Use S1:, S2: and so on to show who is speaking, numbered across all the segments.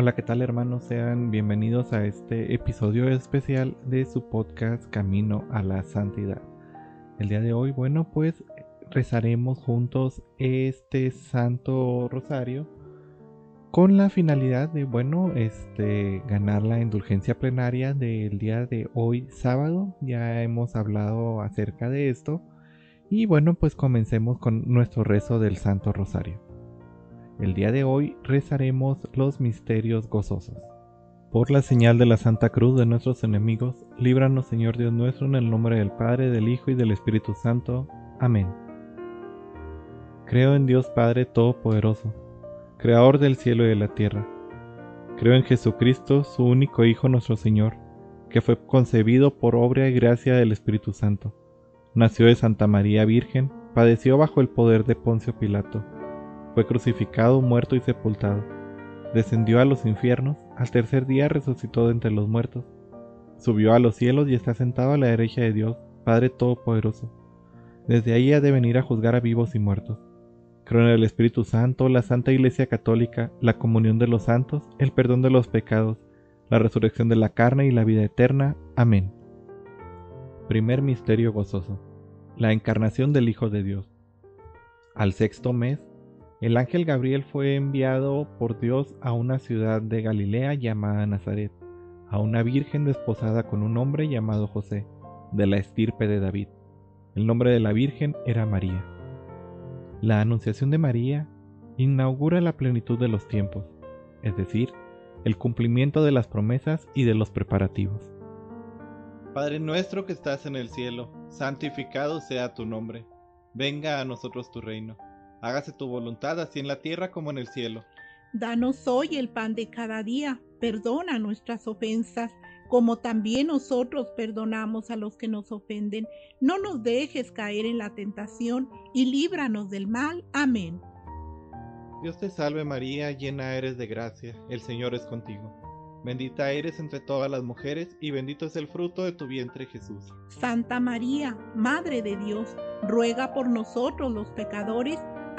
S1: Hola, ¿qué tal hermanos? Sean bienvenidos a este episodio especial de su podcast Camino a la Santidad. El día de hoy, bueno, pues rezaremos juntos este Santo Rosario con la finalidad de, bueno, este, ganar la indulgencia plenaria del día de hoy sábado. Ya hemos hablado acerca de esto. Y bueno, pues comencemos con nuestro rezo del Santo Rosario. El día de hoy rezaremos los misterios gozosos. Por la señal de la Santa Cruz de nuestros enemigos, líbranos Señor Dios nuestro en el nombre del Padre, del Hijo y del Espíritu Santo. Amén. Creo en Dios Padre Todopoderoso, Creador del cielo y de la tierra. Creo en Jesucristo, su único Hijo nuestro Señor, que fue concebido por obra y gracia del Espíritu Santo. Nació de Santa María Virgen, padeció bajo el poder de Poncio Pilato fue crucificado, muerto y sepultado. Descendió a los infiernos, al tercer día resucitó de entre los muertos. Subió a los cielos y está sentado a la derecha de Dios, Padre Todopoderoso. Desde ahí ha de venir a juzgar a vivos y muertos. Creo en el Espíritu Santo, la Santa Iglesia Católica, la comunión de los santos, el perdón de los pecados, la resurrección de la carne y la vida eterna. Amén. Primer Misterio Gozoso. La encarnación del Hijo de Dios. Al sexto mes, el ángel Gabriel fue enviado por Dios a una ciudad de Galilea llamada Nazaret, a una virgen desposada con un hombre llamado José, de la estirpe de David. El nombre de la virgen era María. La anunciación de María inaugura la plenitud de los tiempos, es decir, el cumplimiento de las promesas y de los preparativos.
S2: Padre nuestro que estás en el cielo, santificado sea tu nombre, venga a nosotros tu reino Hágase tu voluntad así en la tierra como en el cielo.
S3: Danos hoy el pan de cada día. Perdona nuestras ofensas, como también nosotros perdonamos a los que nos ofenden. No nos dejes caer en la tentación y líbranos del mal. Amén.
S2: Dios te salve María, llena eres de gracia, el Señor es contigo. Bendita eres entre todas las mujeres y bendito es el fruto de tu vientre Jesús.
S3: Santa María, Madre de Dios, ruega por nosotros los pecadores,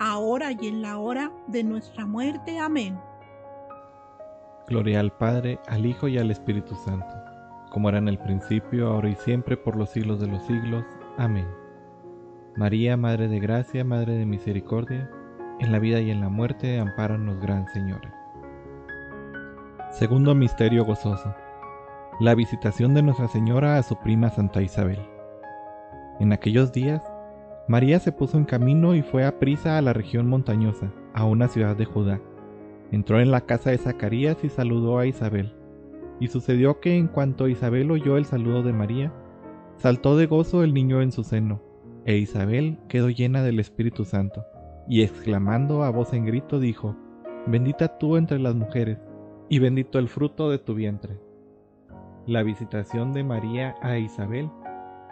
S3: ahora y en la hora de nuestra muerte. Amén.
S1: Gloria al Padre, al Hijo y al Espíritu Santo, como era en el principio, ahora y siempre, por los siglos de los siglos. Amén. María, Madre de Gracia, Madre de Misericordia, en la vida y en la muerte, ampáranos, Gran Señora. Segundo Misterio Gozoso. La visitación de Nuestra Señora a su prima Santa Isabel. En aquellos días, María se puso en camino y fue a prisa a la región montañosa, a una ciudad de Judá. Entró en la casa de Zacarías y saludó a Isabel. Y sucedió que en cuanto Isabel oyó el saludo de María, saltó de gozo el niño en su seno, e Isabel quedó llena del Espíritu Santo, y exclamando a voz en grito dijo, Bendita tú entre las mujeres, y bendito el fruto de tu vientre. La visitación de María a Isabel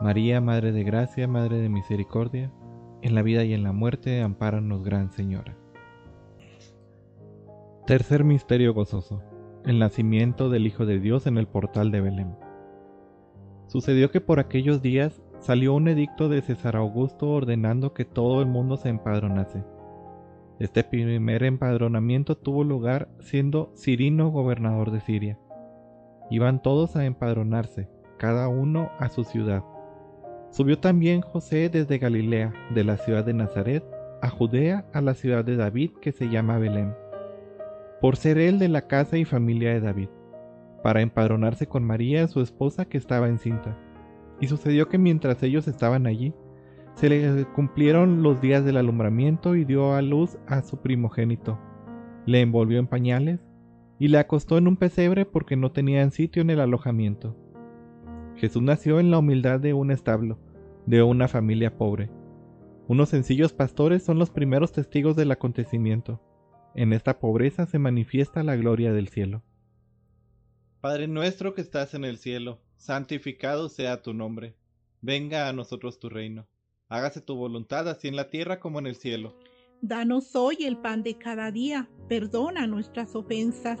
S1: María, Madre de Gracia, Madre de Misericordia, en la vida y en la muerte, ampáranos, Gran Señora. Tercer misterio gozoso. El nacimiento del Hijo de Dios en el portal de Belén. Sucedió que por aquellos días salió un edicto de César Augusto ordenando que todo el mundo se empadronase. Este primer empadronamiento tuvo lugar siendo Cirino gobernador de Siria. Iban todos a empadronarse, cada uno a su ciudad. Subió también José desde Galilea, de la ciudad de Nazaret, a Judea, a la ciudad de David que se llama Belén por ser él de la casa y familia de David, para empadronarse con María, su esposa, que estaba encinta. Y sucedió que mientras ellos estaban allí, se le cumplieron los días del alumbramiento y dio a luz a su primogénito. Le envolvió en pañales y le acostó en un pesebre porque no tenían sitio en el alojamiento. Jesús nació en la humildad de un establo, de una familia pobre. Unos sencillos pastores son los primeros testigos del acontecimiento. En esta pobreza se manifiesta la gloria del cielo.
S2: Padre nuestro que estás en el cielo, santificado sea tu nombre. Venga a nosotros tu reino. Hágase tu voluntad así en la tierra como en el cielo.
S3: Danos hoy el pan de cada día. Perdona nuestras ofensas,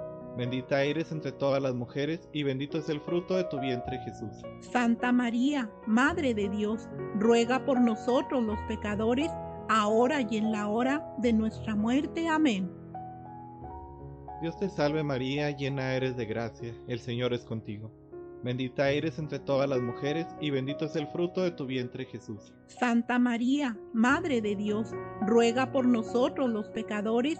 S2: Bendita eres entre todas las mujeres y bendito es el fruto de tu vientre Jesús.
S3: Santa María, Madre de Dios, ruega por nosotros los pecadores, ahora y en la hora de nuestra muerte. Amén.
S2: Dios te salve María, llena eres de gracia, el Señor es contigo. Bendita eres entre todas las mujeres y bendito es el fruto de tu vientre Jesús.
S3: Santa María, Madre de Dios, ruega por nosotros los pecadores,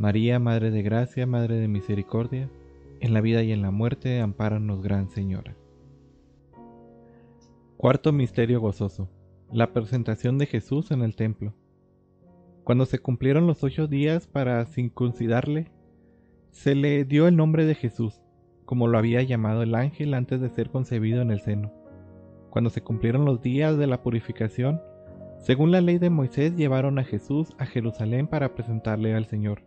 S1: María, Madre de Gracia, Madre de Misericordia, en la vida y en la muerte, ampáranos, Gran Señora. Cuarto Misterio Gozoso. La presentación de Jesús en el templo. Cuando se cumplieron los ocho días para circuncidarle, se le dio el nombre de Jesús, como lo había llamado el ángel antes de ser concebido en el seno. Cuando se cumplieron los días de la purificación, Según la ley de Moisés llevaron a Jesús a Jerusalén para presentarle al Señor,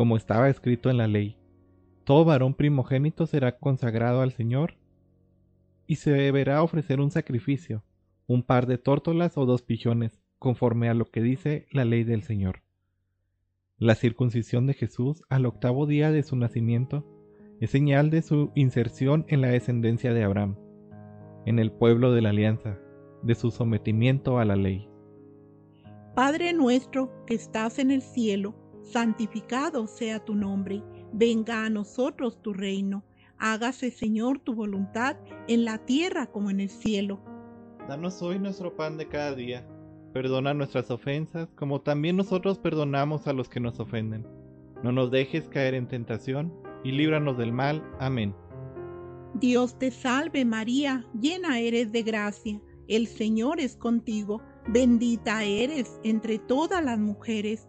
S1: como estaba escrito en la ley. Todo varón primogénito será consagrado al Señor y se deberá ofrecer un sacrificio, un par de tórtolas o dos pijones, conforme a lo que dice la ley del Señor. La circuncisión de Jesús al octavo día de su nacimiento es señal de su inserción en la descendencia de Abraham, en el pueblo de la alianza, de su sometimiento a la ley.
S3: Padre nuestro que estás en el cielo, santificado sea tu nombre, venga a nosotros tu reino, hágase Señor tu voluntad en la tierra como en el cielo.
S2: Danos hoy nuestro pan de cada día, perdona nuestras ofensas como también nosotros perdonamos a los que nos ofenden. No nos dejes caer en tentación y líbranos del mal. Amén.
S3: Dios te salve María, llena eres de gracia, el Señor es contigo, bendita eres entre todas las mujeres,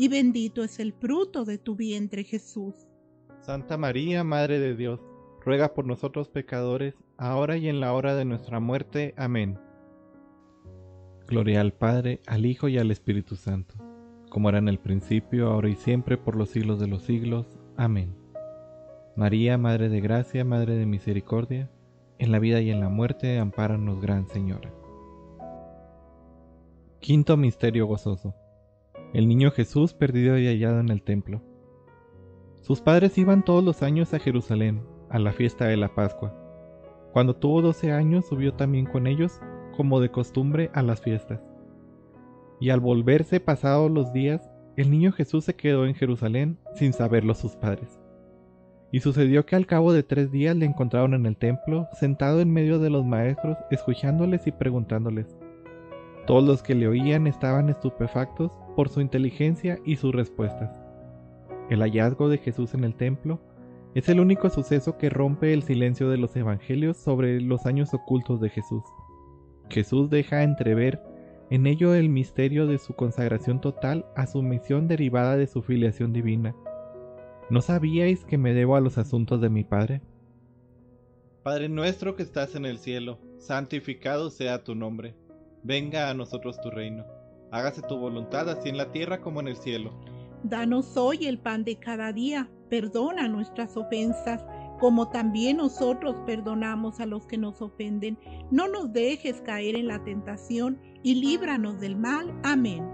S3: y bendito es el fruto de tu vientre Jesús.
S2: Santa María, Madre de Dios, ruega por nosotros pecadores, ahora y en la hora de nuestra muerte. Amén.
S1: Gloria al Padre, al Hijo y al Espíritu Santo como era en el principio, ahora y siempre, por los siglos de los siglos. Amén. María, Madre de Gracia, Madre de Misericordia, en la vida y en la muerte, ampáranos, Gran Señora. Quinto Misterio Gozoso. El niño Jesús perdido y hallado en el templo. Sus padres iban todos los años a Jerusalén, a la fiesta de la Pascua. Cuando tuvo doce años subió también con ellos, como de costumbre, a las fiestas. Y al volverse pasados los días, el niño Jesús se quedó en Jerusalén sin saberlo sus padres. Y sucedió que al cabo de tres días le encontraron en el templo, sentado en medio de los maestros, escuchándoles y preguntándoles. Todos los que le oían estaban estupefactos por su inteligencia y sus respuestas. El hallazgo de Jesús en el templo es el único suceso que rompe el silencio de los evangelios sobre los años ocultos de Jesús. Jesús deja entrever en ello el misterio de su consagración total a su misión derivada de su filiación divina. ¿No sabíais que me debo a los asuntos de mi Padre?
S2: Padre nuestro que estás en el cielo, santificado sea tu nombre. Venga a nosotros tu reino. Hágase tu voluntad así en la tierra como en el cielo.
S3: Danos hoy el pan de cada día. Perdona nuestras ofensas como también nosotros perdonamos a los que nos ofenden. No nos dejes caer en la tentación y líbranos del mal. Amén.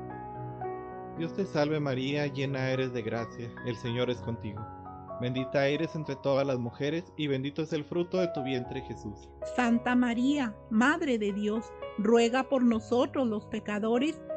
S2: Dios te salve María, llena eres de gracia, el Señor es contigo. Bendita eres entre todas las mujeres y bendito es el fruto de tu vientre Jesús.
S3: Santa María, Madre de Dios, ruega por nosotros los pecadores,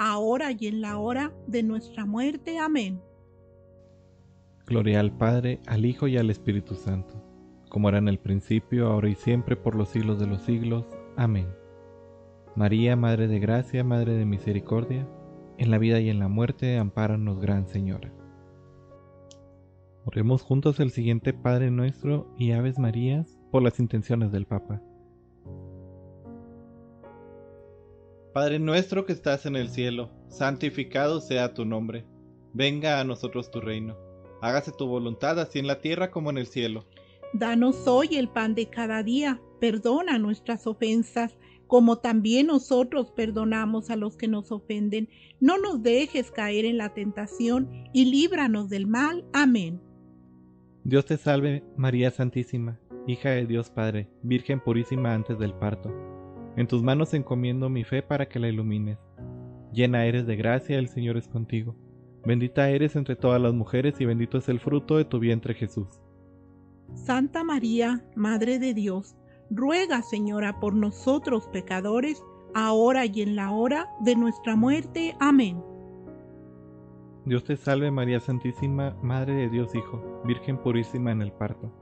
S3: ahora y en la hora de nuestra muerte. Amén.
S1: Gloria al Padre, al Hijo y al Espíritu Santo, como era en el principio, ahora y siempre, por los siglos de los siglos. Amén. María, Madre de Gracia, Madre de Misericordia, en la vida y en la muerte, ampáranos, Gran Señora. Oremos juntos el siguiente Padre Nuestro y Aves Marías por las intenciones del Papa.
S2: Padre nuestro que estás en el cielo, santificado sea tu nombre. Venga a nosotros tu reino. Hágase tu voluntad así en la tierra como en el cielo.
S3: Danos hoy el pan de cada día. Perdona nuestras ofensas como también nosotros perdonamos a los que nos ofenden. No nos dejes caer en la tentación y líbranos del mal. Amén.
S1: Dios te salve, María Santísima, hija de Dios Padre, Virgen purísima antes del parto. En tus manos encomiendo mi fe para que la ilumines. Llena eres de gracia, el Señor es contigo. Bendita eres entre todas las mujeres y bendito es el fruto de tu vientre Jesús.
S3: Santa María, Madre de Dios, ruega, Señora, por nosotros pecadores, ahora y en la hora de nuestra muerte. Amén.
S1: Dios te salve María Santísima, Madre de Dios Hijo, Virgen purísima en el parto.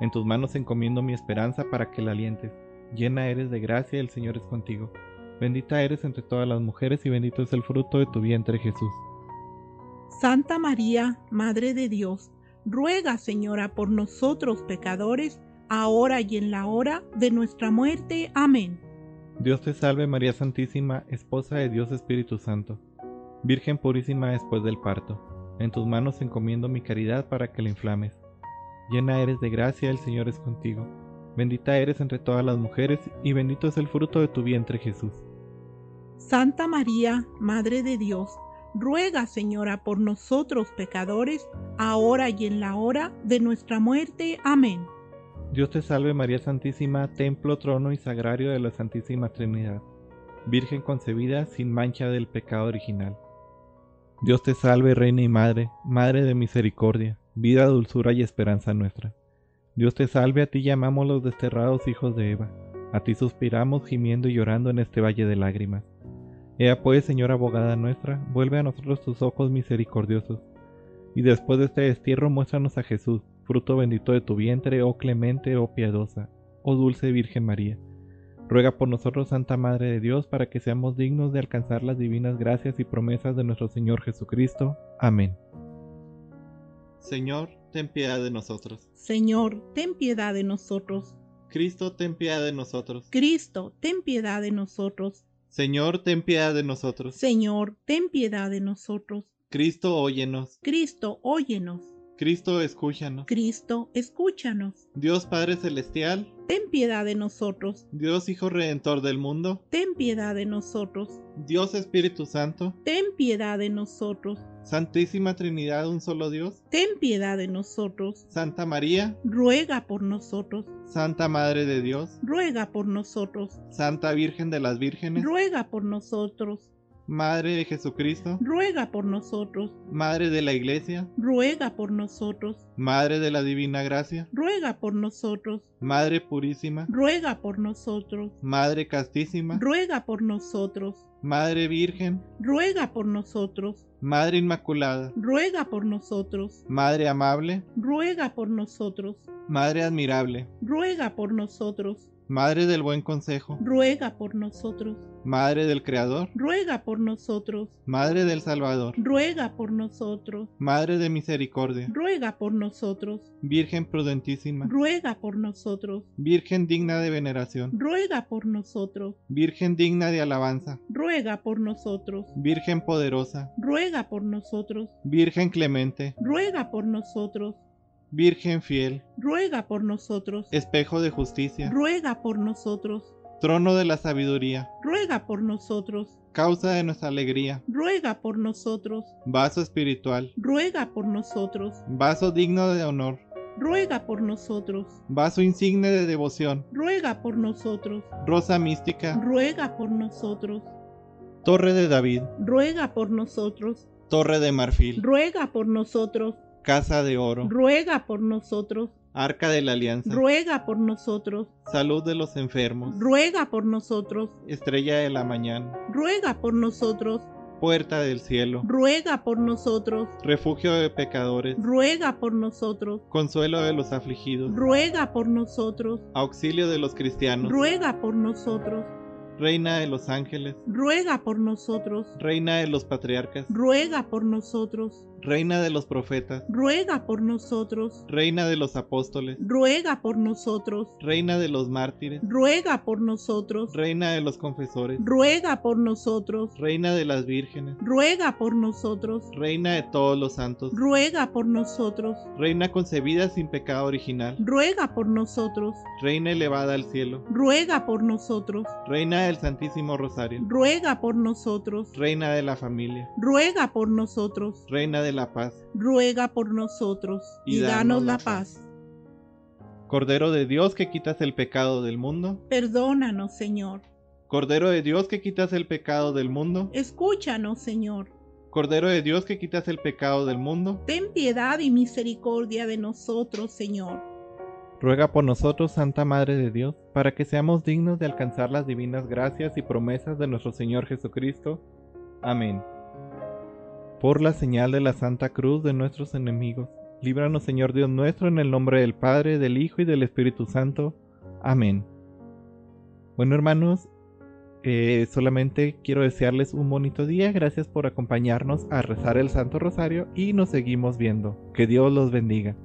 S1: En tus manos encomiendo mi esperanza para que la alientes. Llena eres de gracia, el Señor es contigo. Bendita eres entre todas las mujeres y bendito es el fruto de tu vientre Jesús.
S3: Santa María, Madre de Dios, ruega Señora por nosotros pecadores, ahora y en la hora de nuestra muerte. Amén.
S1: Dios te salve María Santísima, Esposa de Dios Espíritu Santo Virgen purísima después del parto, en tus manos encomiendo mi caridad para que la inflames. Llena eres de gracia, el Señor es contigo. Bendita eres entre todas las mujeres, y bendito es el fruto de tu vientre Jesús.
S3: Santa María, Madre de Dios, ruega, Señora, por nosotros pecadores, ahora y en la hora de nuestra muerte. Amén.
S1: Dios te salve María Santísima, templo, trono y sagrario de la Santísima Trinidad, Virgen concebida sin mancha del pecado original. Dios te salve, Reina y Madre, Madre de misericordia, vida, dulzura y esperanza nuestra. Dios te salve, a ti llamamos los desterrados hijos de Eva, a ti suspiramos gimiendo y llorando en este valle de lágrimas. Ea pues, Señora abogada nuestra, vuelve a nosotros tus ojos misericordiosos, y después de este destierro muéstranos a Jesús, fruto bendito de tu vientre, oh clemente, oh piadosa, oh dulce Virgen María Ruega por nosotros, Santa Madre de Dios, para que seamos dignos de alcanzar las divinas gracias y promesas de nuestro Señor Jesucristo. Amén.
S2: Señor, ten piedad de nosotros.
S3: Señor, ten piedad de nosotros.
S2: Cristo, ten piedad de nosotros.
S3: Cristo, ten piedad de nosotros.
S2: Señor, ten piedad de nosotros.
S3: Señor, ten piedad de nosotros.
S2: Cristo, óyenos.
S3: Cristo, óyenos.
S2: Cristo, escúchanos.
S3: Cristo, escúchanos.
S2: Dios Padre Celestial,
S3: ten piedad de nosotros.
S2: Dios Hijo Redentor del mundo,
S3: ten piedad de nosotros.
S2: Dios Espíritu Santo,
S3: ten piedad de nosotros.
S2: Santísima Trinidad, un solo Dios,
S3: ten piedad de nosotros.
S2: Santa María,
S3: ruega por nosotros.
S2: Santa Madre de Dios,
S3: ruega por nosotros.
S2: Santa Virgen de las Vírgenes,
S3: ruega por nosotros.
S2: Madre de Jesucristo,
S3: ruega por nosotros.
S2: Madre de la Iglesia,
S3: ruega por nosotros.
S2: Madre de la Divina Gracia,
S3: ruega por nosotros.
S2: Madre Purísima,
S3: ruega por nosotros.
S2: Madre Castísima,
S3: ruega por nosotros.
S2: Madre Virgen,
S3: ruega por nosotros.
S2: Madre Inmaculada,
S3: ruega por nosotros.
S2: Madre Amable,
S3: ruega por nosotros.
S2: Madre Admirable,
S3: ruega por nosotros.
S2: Madre del Buen Consejo,
S3: ruega por nosotros.
S2: Madre del Creador,
S3: ruega por nosotros.
S2: Madre del Salvador,
S3: ruega por nosotros.
S2: Madre de Misericordia,
S3: ruega por nosotros.
S2: Virgen prudentísima,
S3: ruega por nosotros.
S2: Virgen digna de veneración,
S3: ruega por nosotros.
S2: Virgen digna de alabanza,
S3: ruega por nosotros.
S2: Virgen poderosa,
S3: ruega por nosotros.
S2: Virgen clemente,
S3: ruega por nosotros.
S2: Virgen fiel,
S3: ruega por nosotros.
S2: Espejo de justicia,
S3: ruega por nosotros.
S2: Trono de la sabiduría,
S3: ruega por nosotros.
S2: Causa de nuestra alegría,
S3: ruega por nosotros.
S2: Vaso espiritual,
S3: ruega por nosotros.
S2: Vaso digno de honor,
S3: ruega por nosotros.
S2: Vaso insigne de devoción,
S3: ruega por nosotros.
S2: Rosa mística,
S3: ruega por nosotros.
S2: Torre de David,
S3: ruega por nosotros.
S2: Torre de marfil,
S3: ruega por nosotros.
S2: Casa de oro,
S3: ruega por nosotros.
S2: Arca de la Alianza,
S3: ruega por nosotros.
S2: Salud de los enfermos,
S3: ruega por nosotros.
S2: Estrella de la mañana,
S3: ruega por nosotros.
S2: Puerta del cielo,
S3: ruega por nosotros.
S2: Refugio de pecadores,
S3: ruega por nosotros.
S2: Consuelo de los afligidos,
S3: ruega por nosotros.
S2: Auxilio de los cristianos,
S3: ruega por nosotros.
S2: Reina de los ángeles,
S3: ruega por nosotros.
S2: Reina de los patriarcas,
S3: ruega por nosotros.
S2: Reina de los profetas,
S3: ruega por nosotros.
S2: Reina de los apóstoles,
S3: ruega por nosotros.
S2: Reina de los mártires,
S3: ruega por nosotros.
S2: Reina de los confesores,
S3: ruega por nosotros.
S2: Reina de las vírgenes,
S3: ruega por nosotros.
S2: Reina de todos los santos,
S3: ruega por nosotros.
S2: Reina concebida sin pecado original,
S3: ruega por nosotros.
S2: Reina elevada al cielo,
S3: ruega por nosotros.
S2: Reina del Santísimo Rosario,
S3: ruega por nosotros.
S2: Reina de la familia,
S3: ruega por nosotros.
S2: Reina de la paz,
S3: ruega por nosotros y, danos la paz.
S2: Cordero de Dios que quitas el pecado del mundo,
S3: perdónanos, Señor.
S2: Cordero de Dios que quitas el pecado del mundo,
S3: escúchanos, Señor.
S2: Cordero de Dios que quitas el pecado del mundo,
S3: ten piedad y misericordia de nosotros, Señor.
S1: Ruega por nosotros, Santa Madre de Dios, para que seamos dignos de alcanzar las divinas gracias y promesas de nuestro Señor Jesucristo. Amén.
S2: por la señal de la Santa Cruz de nuestros enemigos. Líbranos, Señor Dios nuestro, en el nombre del Padre, del Hijo y del Espíritu Santo. Amén. Bueno, hermanos, eh, solamente quiero desearles un bonito día. Gracias por acompañarnos a rezar el Santo Rosario y nos seguimos viendo. Que Dios los bendiga.